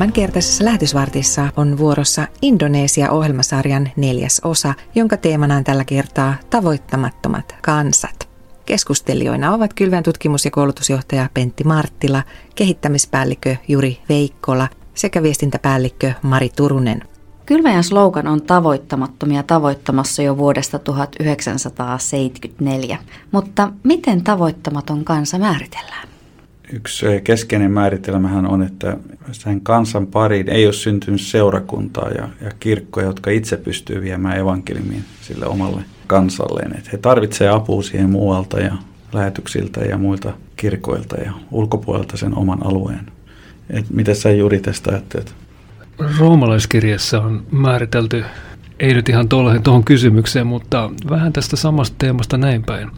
Tämänkertaisessa lähetysvartissa on vuorossa Indonesia-ohjelmasarjan neljäs osa, jonka teemana on tällä kertaa tavoittamattomat kansat. Keskustelijoina ovat Kylvän tutkimus- ja koulutusjohtaja Pentti Marttila, kehittämispäällikkö Juri Veikkola sekä viestintäpäällikkö Mari Turunen. Kylväjän slogan on tavoittamattomia tavoittamassa jo vuodesta 1974. Mutta miten tavoittamaton kansa määritellään? Yksi keskeinen määritelmähän on, että sen kansan pariin ei ole syntynyt seurakuntaa ja, ja kirkkoja, jotka itse pystyy viemään evankeliumin sille omalle kansalleen. Että he tarvitsevat apua siihen muualta ja lähetyksiltä ja muilta kirkoilta ja ulkopuolelta sen oman alueen. Et mitä sä juuri tästä ajattelet? Roomalaiskirjassa on määritelty, ei nyt ihan tuohon kysymykseen, mutta vähän tästä samasta teemasta näin päin.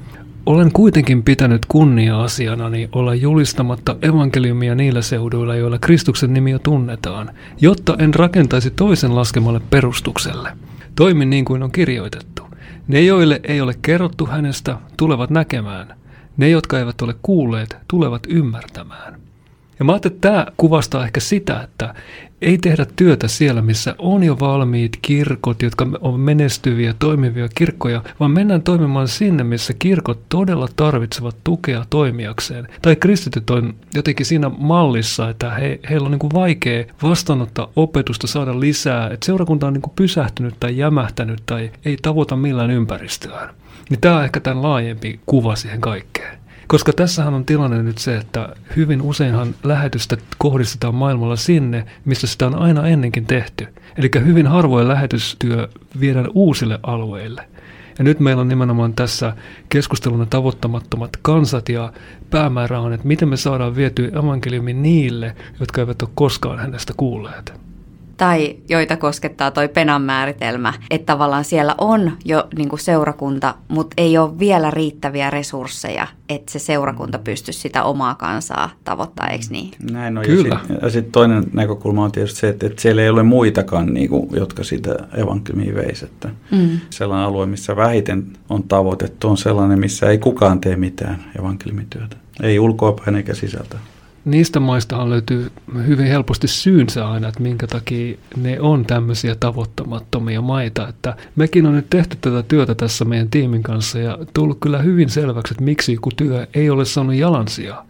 Olen kuitenkin pitänyt kunnia-asianani olla julistamatta evankeliumia niillä seuduilla, joilla Kristuksen nimi jo tunnetaan, jotta en rakentaisi toisen laskemalle perustukselle. Toimin niin kuin on kirjoitettu. Ne, joille ei ole kerrottu hänestä, tulevat näkemään. Ne, jotka eivät ole kuulleet, tulevat ymmärtämään. Ja mä ajattelin, että tämä kuvastaa ehkä sitä, että ei tehdä työtä siellä, missä on jo valmiit kirkot, jotka on menestyviä, toimivia kirkkoja, vaan mennään toimimaan sinne, missä kirkot todella tarvitsevat tukea toimijakseen. Tai kristityt on jotenkin siinä mallissa, että he, heillä on niin kuin vaikea vastaanottaa opetusta, saada lisää, että seurakunta on niin kuin pysähtynyt tai jämähtänyt tai ei tavoita millään ympäristöään. Niin tämä on ehkä tämän laajempi kuva siihen kaikkeen. Koska tässähän on tilanne nyt se, että hyvin useinhan lähetystä kohdistetaan maailmalla sinne, missä sitä on aina ennenkin tehty. Eli hyvin harvoin lähetystyö viedään uusille alueille. Ja nyt meillä on nimenomaan tässä keskusteluna tavoittamattomat kansat ja päämäärä on, että miten me saadaan vietyä evankeliumi niille, jotka eivät ole koskaan hänestä kuulleet tai joita koskettaa toi Penan määritelmä, että tavallaan siellä on jo niin kuin seurakunta, mutta ei ole vielä riittäviä resursseja, että se seurakunta pystyisi sitä omaa kansaa tavoittaa, eikö niin? Näin on. Kyllä. Ja sitten sit toinen näkökulma on tietysti se, että, että siellä ei ole muitakaan, niin kuin, jotka sitä evankeliumia veisi. Että mm. Sellainen alue, missä vähiten on tavoitettu, on sellainen, missä ei kukaan tee mitään evankeliumityötä. Ei ulkoapäin eikä sisältä niistä maistahan löytyy hyvin helposti syynsä aina, että minkä takia ne on tämmöisiä tavoittamattomia maita. Että mekin on nyt tehty tätä työtä tässä meidän tiimin kanssa ja tullut kyllä hyvin selväksi, että miksi joku työ ei ole saanut jalansia.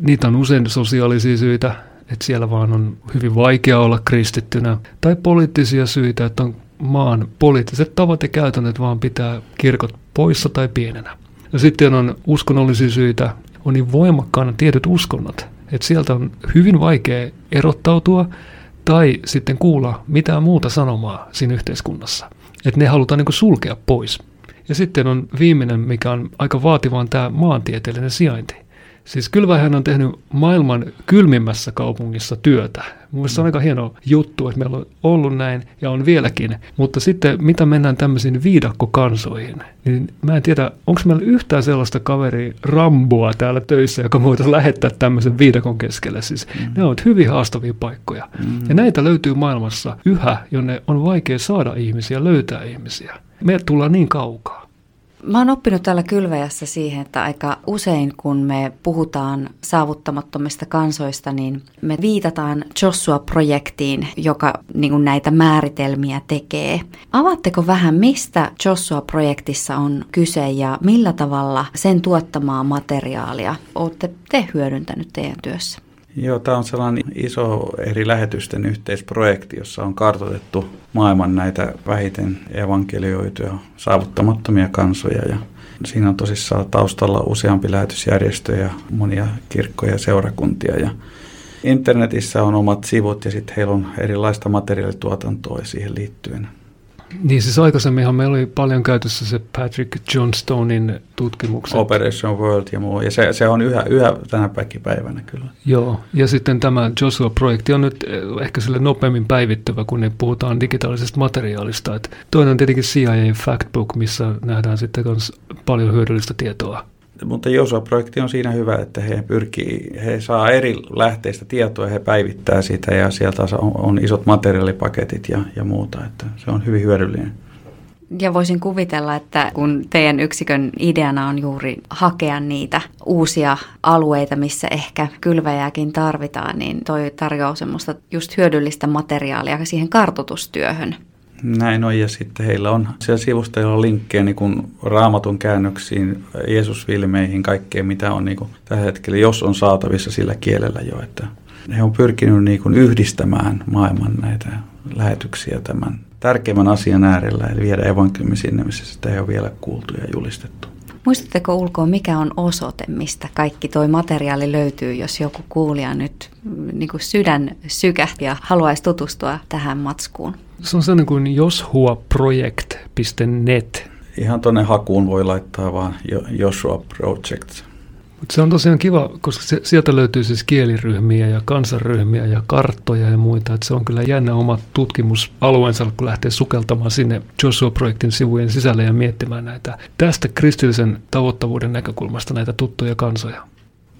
Niitä on usein sosiaalisia syitä, että siellä vaan on hyvin vaikea olla kristittynä, tai poliittisia syitä, että on maan poliittiset tavat ja käytännöt vaan pitää kirkot poissa tai pienenä. Ja sitten on uskonnollisia syitä, on niin voimakkaana tietyt uskonnot, että sieltä on hyvin vaikea erottautua tai sitten kuulla mitään muuta sanomaa siinä yhteiskunnassa. Että ne halutaan niin sulkea pois. Ja sitten on viimeinen, mikä on aika vaativaan tämä maantieteellinen sijainti. Siis Kylvähän on tehnyt maailman kylmimmässä kaupungissa työtä. Mielestäni se on aika hieno juttu, että meillä on ollut näin ja on vieläkin. Mutta sitten mitä mennään tämmöisiin viidakkokansoihin, niin mä en tiedä, onko meillä yhtään sellaista kaveri Ramboa täällä töissä, joka voitaisiin lähettää tämmöisen viidakon keskelle. Siis mm. ne ovat hyvin haastavia paikkoja. Mm. Ja näitä löytyy maailmassa yhä, jonne on vaikea saada ihmisiä, löytää ihmisiä. Me tullaan niin kaukaa. Mä oon oppinut täällä kylväjässä siihen, että aika usein kun me puhutaan saavuttamattomista kansoista, niin me viitataan Joshua-projektiin, joka niin näitä määritelmiä tekee. Avaatteko vähän, mistä Joshua-projektissa on kyse ja millä tavalla sen tuottamaa materiaalia olette te hyödyntänyt teidän työssä? Joo, tämä on sellainen iso eri lähetysten yhteisprojekti, jossa on kartoitettu maailman näitä vähiten evankelioituja saavuttamattomia kansoja. Ja siinä on tosissaan taustalla useampi lähetysjärjestö ja monia kirkkoja ja seurakuntia. Ja internetissä on omat sivut ja sitten heillä on erilaista materiaalituotantoa siihen liittyen. Niin siis aikaisemminhan meillä oli paljon käytössä se Patrick Johnstonein tutkimukset. Operation World ja muu, ja se, se on yhä, yhä tänä päivänä kyllä. Joo, ja sitten tämä Joshua-projekti on nyt eh, ehkä sille nopeammin päivittyvä, kun ne puhutaan digitaalisesta materiaalista. Et toinen on tietenkin CIA Factbook, missä nähdään sitten myös paljon hyödyllistä tietoa mutta Josua-projekti on siinä hyvä, että he pyrkii, he saa eri lähteistä tietoa, he päivittää sitä ja sieltä on, on isot materiaalipaketit ja, ja muuta, että se on hyvin hyödyllinen. Ja voisin kuvitella, että kun teidän yksikön ideana on juuri hakea niitä uusia alueita, missä ehkä kylväjääkin tarvitaan, niin toi tarjoaa semmoista just hyödyllistä materiaalia siihen kartotustyöhön. Näin on, ja sitten heillä on siellä sivustoilla on linkkejä niin kuin raamatun käännöksiin, Jeesus-filmeihin, kaikkeen mitä on niin kuin tällä hetkellä, jos on saatavissa sillä kielellä jo. Että he on pyrkinyt niin kuin yhdistämään maailman näitä lähetyksiä tämän tärkeimmän asian äärellä, eli viedä evankeliumi sinne, missä sitä ei ole vielä kuultu ja julistettu. Muistatteko ulkoa, mikä on osoite, mistä kaikki tuo materiaali löytyy, jos joku kuulija nyt mm, niin kuin sydän sykähti ja haluaisi tutustua tähän matskuun? Se on sellainen kuin joshuaproject.net. Ihan tuonne hakuun voi laittaa vaan Joshua Project mutta se on tosiaan kiva, koska se, sieltä löytyy siis kieliryhmiä ja kansanryhmiä ja karttoja ja muita. Et se on kyllä jännä oma tutkimusalueensa, kun lähtee sukeltamaan sinne Joshua-projektin sivujen sisälle ja miettimään näitä tästä kristillisen tavoittavuuden näkökulmasta näitä tuttuja kansoja.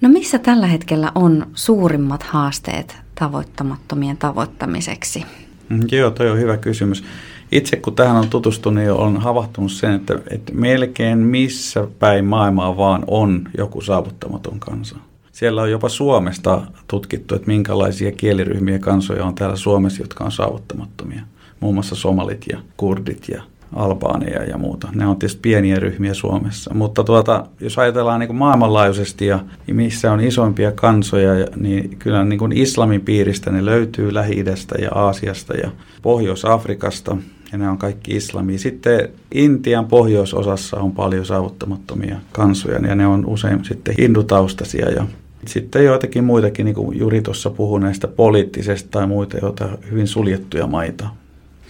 No missä tällä hetkellä on suurimmat haasteet tavoittamattomien tavoittamiseksi? Mm, joo, toi on hyvä kysymys itse kun tähän on tutustunut, niin olen havahtunut sen, että, että melkein missä päin maailmaa vaan on joku saavuttamaton kansa. Siellä on jopa Suomesta tutkittu, että minkälaisia kieliryhmiä kansoja on täällä Suomessa, jotka on saavuttamattomia. Muun muassa somalit ja kurdit ja Albaania ja muuta. Ne on tietysti pieniä ryhmiä Suomessa. Mutta tuota, jos ajatellaan niin kuin maailmanlaajuisesti ja missä on isoimpia kansoja, niin kyllä niin kuin islamin piiristä ne löytyy Lähi-idästä ja Aasiasta ja Pohjois-Afrikasta ja ne on kaikki islamia. Sitten Intian pohjoisosassa on paljon saavuttamattomia kansoja ja ne on usein sitten hindutaustaisia ja sitten joitakin muitakin, niin kuin Juri tuossa puhui näistä poliittisesta tai muita, joita hyvin suljettuja maita.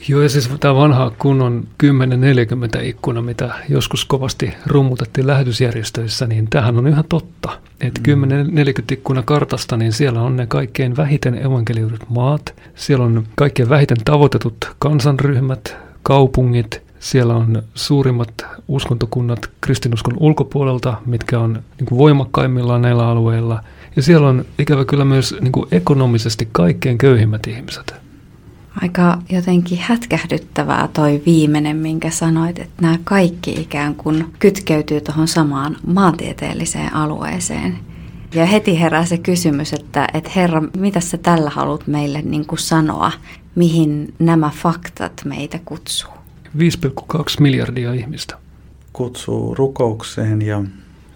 Joo, ja siis tämä vanha kunnon 1040 ikkuna, mitä joskus kovasti rummutettiin lähetysjärjestöissä, niin tähän on ihan totta. Että mm. 1040 ikkuna kartasta, niin siellä on ne kaikkein vähiten evankeliudut maat, siellä on kaikkein vähiten tavoitetut kansanryhmät, kaupungit, siellä on suurimmat uskontokunnat kristinuskon ulkopuolelta, mitkä on niin kuin voimakkaimmillaan näillä alueilla. Ja siellä on ikävä kyllä myös niin kuin ekonomisesti kaikkein köyhimmät ihmiset. Aika jotenkin hätkähdyttävää toi viimeinen, minkä sanoit, että nämä kaikki ikään kuin kytkeytyy tuohon samaan maantieteelliseen alueeseen. Ja heti herää se kysymys, että, että Herra, mitä sä tällä haluat meille niin kuin sanoa, mihin nämä faktat meitä kutsuu? 5,2 miljardia ihmistä. Kutsuu rukoukseen ja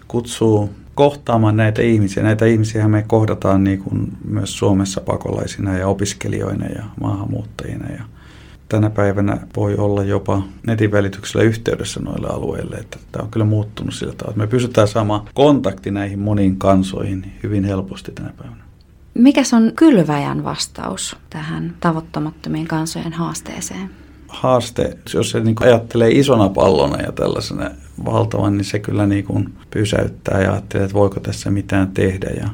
kutsuu kohtaamaan näitä ihmisiä. Näitä ihmisiä me kohdataan niin kuin myös Suomessa pakolaisina ja opiskelijoina ja maahanmuuttajina. Ja tänä päivänä voi olla jopa netin välityksellä yhteydessä noille alueille. Että tämä on kyllä muuttunut sillä tavalla, että me pysytään saamaan kontakti näihin moniin kansoihin hyvin helposti tänä päivänä. Mikäs on kylväjän vastaus tähän tavoittamattomien kansojen haasteeseen? haaste, jos se niin ajattelee isona pallona ja tällaisena valtavan, niin se kyllä niin kuin pysäyttää ja ajattelee, että voiko tässä mitään tehdä. Ja,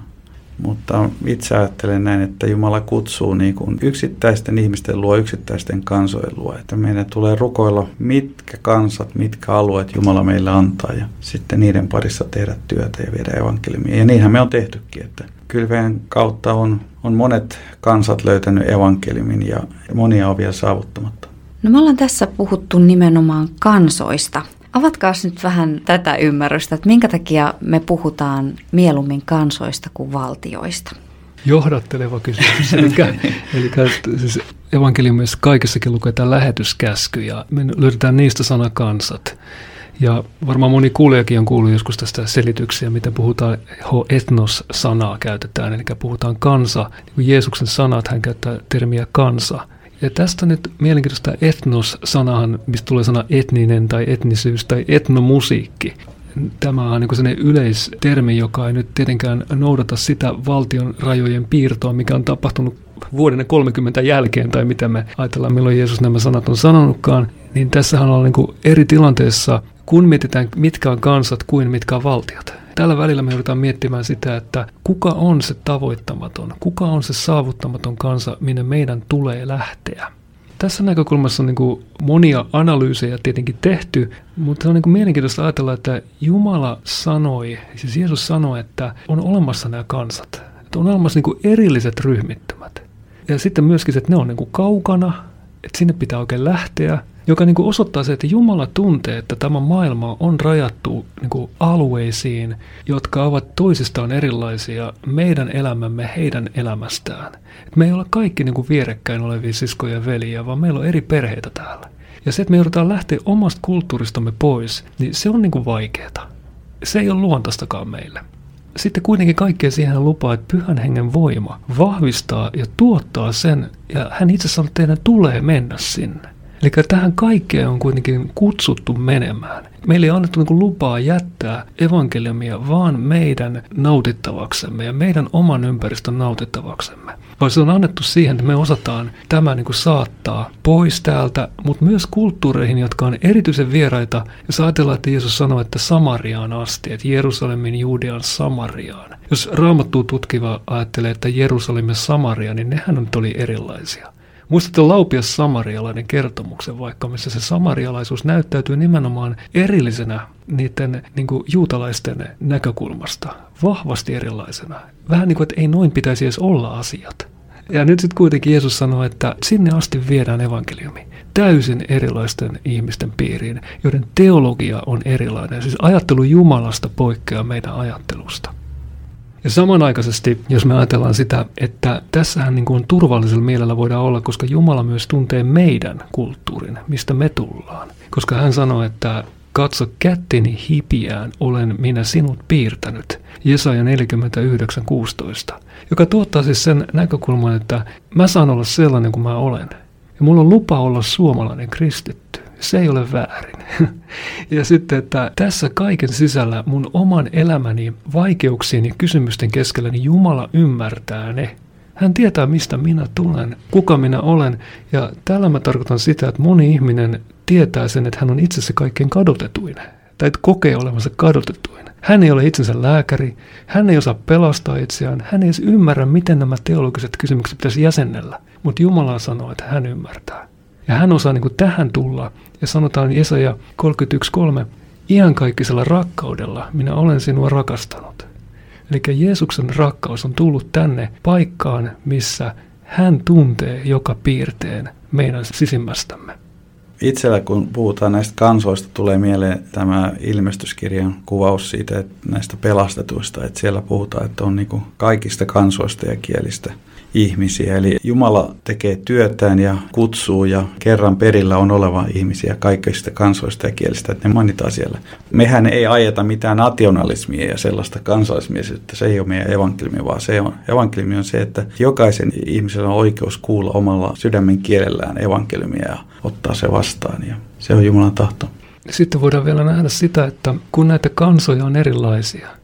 mutta itse ajattelen näin, että Jumala kutsuu niin kuin yksittäisten ihmisten luo, yksittäisten kansojen luo. Että meidän tulee rukoilla, mitkä kansat, mitkä alueet Jumala meille antaa ja sitten niiden parissa tehdä työtä ja viedä evankeliumia. Ja niinhän me on tehtykin, että kylveen kautta on, on monet kansat löytänyt evankeliumin ja monia on vielä saavuttamatta. No me ollaan tässä puhuttu nimenomaan kansoista. Avatkaas nyt vähän tätä ymmärrystä, että minkä takia me puhutaan mieluummin kansoista kuin valtioista? Johdatteleva kysymys. eli, eli siis evankeliumissa kaikessakin lukee tämä lähetyskäsky ja me löydetään niistä sana kansat. Ja varmaan moni kuulijakin on kuullut joskus tästä selityksiä, miten puhutaan, ho etnos-sanaa käytetään, eli puhutaan kansa. Niin kuin Jeesuksen sanat, hän käyttää termiä kansa. Ja tästä nyt mielenkiintoista etnos-sanahan, mistä tulee sana etninen tai etnisyys tai etnomusiikki. Tämä on niin sellainen yleistermi, joka ei nyt tietenkään noudata sitä valtion rajojen piirtoa, mikä on tapahtunut vuoden 30 jälkeen, tai mitä me ajatellaan, milloin Jeesus nämä sanat on sanonutkaan, niin tässähän on niin eri tilanteessa, kun mietitään, mitkä on kansat kuin mitkä on valtiot. Tällä välillä me joudutaan miettimään sitä, että kuka on se tavoittamaton, kuka on se saavuttamaton kansa, minne meidän tulee lähteä. Tässä näkökulmassa on niin monia analyysejä tietenkin tehty, mutta on niin kuin mielenkiintoista ajatella, että Jumala sanoi, siis Jeesus sanoi, että on olemassa nämä kansat, että on olemassa niin erilliset ryhmittymät. Ja sitten myöskin, että ne on niin kaukana että sinne pitää oikein lähteä, joka niin kuin osoittaa se, että Jumala tuntee, että tämä maailma on rajattu niin kuin alueisiin, jotka ovat toisistaan erilaisia meidän elämämme heidän elämästään. Et me ei ole kaikki niin kuin vierekkäin olevia siskoja ja veliä, vaan meillä on eri perheitä täällä. Ja se, että me joudutaan lähteä omasta kulttuuristamme pois, niin se on niin vaikeaa. Se ei ole luontaistakaan meille sitten kuitenkin kaikkea siihen lupaa, että pyhän hengen voima vahvistaa ja tuottaa sen, ja hän itse sanoo, että teidän tulee mennä sinne. Eli tähän kaikkeen on kuitenkin kutsuttu menemään. Meillä ei annettu niin lupaa jättää evankeliumia vaan meidän nautittavaksemme ja meidän oman ympäristön nautittavaksemme. Vaan se on annettu siihen, että me osataan tämä niin kuin saattaa pois täältä, mutta myös kulttuureihin, jotka on erityisen vieraita. Jos ajatellaan, että Jeesus sanoi, että Samariaan asti, että Jerusalemin Juudean Samariaan. Jos raamattu tutkiva ajattelee, että Jerusalemin Samaria, niin nehän on oli erilaisia. Muistatte Laupias samarialainen kertomuksen vaikka, missä se samarialaisuus näyttäytyy nimenomaan erillisenä niiden niin kuin juutalaisten näkökulmasta, vahvasti erilaisena. Vähän niin kuin, että ei noin pitäisi edes olla asiat. Ja nyt sitten kuitenkin Jeesus sanoo, että sinne asti viedään evankeliumi täysin erilaisten ihmisten piiriin, joiden teologia on erilainen. Siis ajattelu Jumalasta poikkeaa meidän ajattelusta. Ja samanaikaisesti, jos me ajatellaan sitä, että tässähän niin kuin turvallisella mielellä voidaan olla, koska Jumala myös tuntee meidän kulttuurin, mistä me tullaan. Koska hän sanoi, että katso kätteni hipiään, olen minä sinut piirtänyt. Jesaja 49.16, joka tuottaa siis sen näkökulman, että mä saan olla sellainen kuin mä olen. Ja mulla on lupa olla suomalainen kristitty se ei ole väärin. ja sitten, että tässä kaiken sisällä mun oman elämäni vaikeuksien ja kysymysten keskellä, niin Jumala ymmärtää ne. Hän tietää, mistä minä tulen, kuka minä olen. Ja tällä mä tarkoitan sitä, että moni ihminen tietää sen, että hän on itse se kaikkein kadotetuin. Tai että kokee olevansa kadotetuin. Hän ei ole itsensä lääkäri, hän ei osaa pelastaa itseään, hän ei edes ymmärrä, miten nämä teologiset kysymykset pitäisi jäsennellä. Mutta Jumala sanoo, että hän ymmärtää. Ja hän osaa niin kuin tähän tulla. Ja sanotaan Jesaja 31.3, iankaikkisella rakkaudella minä olen sinua rakastanut. Eli Jeesuksen rakkaus on tullut tänne paikkaan, missä hän tuntee joka piirteen meidän sisimmästämme. Itsellä kun puhutaan näistä kansoista, tulee mieleen tämä ilmestyskirjan kuvaus siitä, että näistä pelastetuista, että siellä puhutaan, että on niin kaikista kansoista ja kielistä – ihmisiä. Eli Jumala tekee työtään ja kutsuu ja kerran perillä on oleva ihmisiä kaikista kansoista ja kielistä, että ne mainitaan siellä. Mehän ei ajeta mitään nationalismia ja sellaista kansallismielisyyttä, se ei ole meidän evankeliumi, vaan se on, evankeliumi on se, että jokaisen ihmisellä on oikeus kuulla omalla sydämen kielellään evankeliumia ja ottaa se vastaan ja se on Jumalan tahto. Sitten voidaan vielä nähdä sitä, että kun näitä kansoja on erilaisia –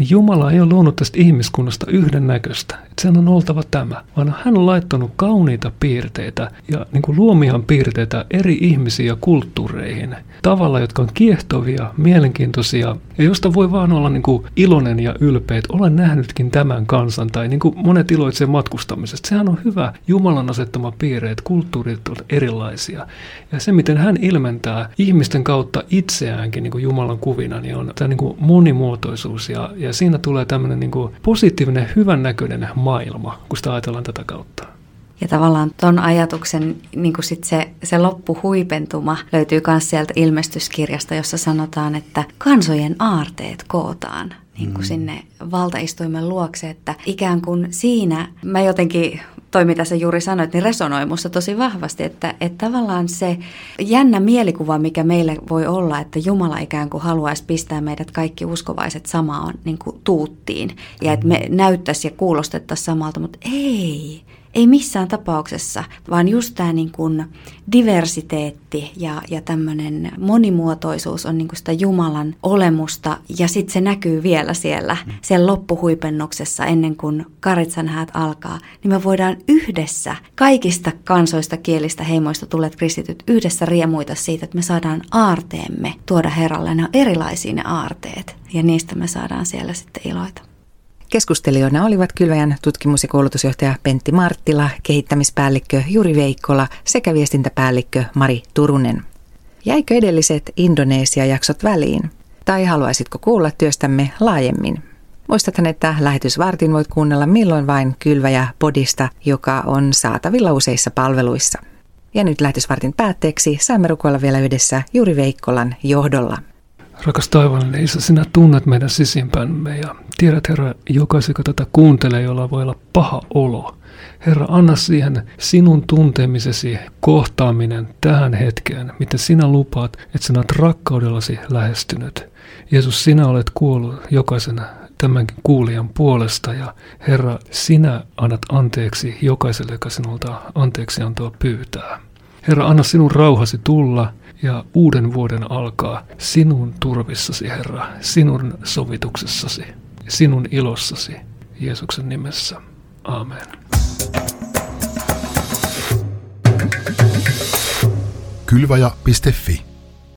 niin Jumala ei ole luonut tästä ihmiskunnasta yhden näköistä. Että sen on oltava tämä, vaan hän on laittanut kauniita piirteitä ja niin kuin luomihan piirteitä eri ihmisiin ja kulttuureihin. Tavalla, jotka on kiehtovia, mielenkiintoisia ja josta voi vaan olla niin kuin iloinen ja ylpeä, että olen nähnytkin tämän kansan tai niin kuin monet iloitsee matkustamisesta. Sehän on hyvä Jumalan asettama piirre, että kulttuurit ovat erilaisia. Ja se, miten hän ilmentää ihmisten kautta itseäänkin niin kuin Jumalan kuvina, niin on tämä niin kuin monimuotoisuus ja, ja siinä tulee tämmöinen niin kuin positiivinen, hyvän näköinen maailma, kun sitä ajatellaan tätä kautta. Ja tavallaan tuon ajatuksen niin kuin sit se, se loppuhuipentuma löytyy myös sieltä ilmestyskirjasta, jossa sanotaan, että kansojen aarteet kootaan niin kuin mm. sinne valtaistuimen luokse, että ikään kuin siinä mä jotenkin toi mitä sä juuri sanoit, niin resonoi musta tosi vahvasti, että, että tavallaan se jännä mielikuva, mikä meille voi olla, että Jumala ikään kuin haluaisi pistää meidät kaikki uskovaiset samaan niin kuin tuuttiin ja että me näyttäisi ja kuulostettaisiin samalta, mutta ei, ei missään tapauksessa, vaan just tämä niin kuin diversiteetti ja, ja tämmöinen monimuotoisuus on niin kuin sitä Jumalan olemusta ja sitten se näkyy vielä siellä, mm. siellä loppuhuipennuksessa ennen kuin karitsan häät alkaa, niin me voidaan yhdessä kaikista kansoista, kielistä, heimoista tulleet kristityt yhdessä riemuita siitä, että me saadaan aarteemme tuoda Herralle. Ne on erilaisia ne aarteet ja niistä me saadaan siellä sitten iloita. Keskustelijoina olivat Kylväjän tutkimus- ja koulutusjohtaja Pentti Marttila, kehittämispäällikkö Juri Veikkola sekä viestintäpäällikkö Mari Turunen. Jäikö edelliset Indonesia-jaksot väliin? Tai haluaisitko kuulla työstämme laajemmin? Muistathan, että lähetysvartin voit kuunnella milloin vain Kylväjä Podista, joka on saatavilla useissa palveluissa. Ja nyt lähetysvartin päätteeksi saamme rukoilla vielä yhdessä Juri Veikkolan johdolla. Rakas taivallinen Isä, sinä tunnet meidän sisimpämme ja tiedät Herra jokaisen, joka tätä kuuntelee, jolla voi olla paha olo. Herra, anna siihen sinun tuntemisesi kohtaaminen tähän hetkeen, miten sinä lupaat, että sinä olet rakkaudellasi lähestynyt. Jeesus, sinä olet kuollut jokaisen tämänkin kuulijan puolesta ja Herra, sinä annat anteeksi jokaiselle, joka sinulta anteeksi antoa pyytää. Herra, anna sinun rauhasi tulla ja uuden vuoden alkaa sinun turvissasi, Herra, sinun sovituksessasi, sinun ilossasi, Jeesuksen nimessä. Amen. Kylvaja.fi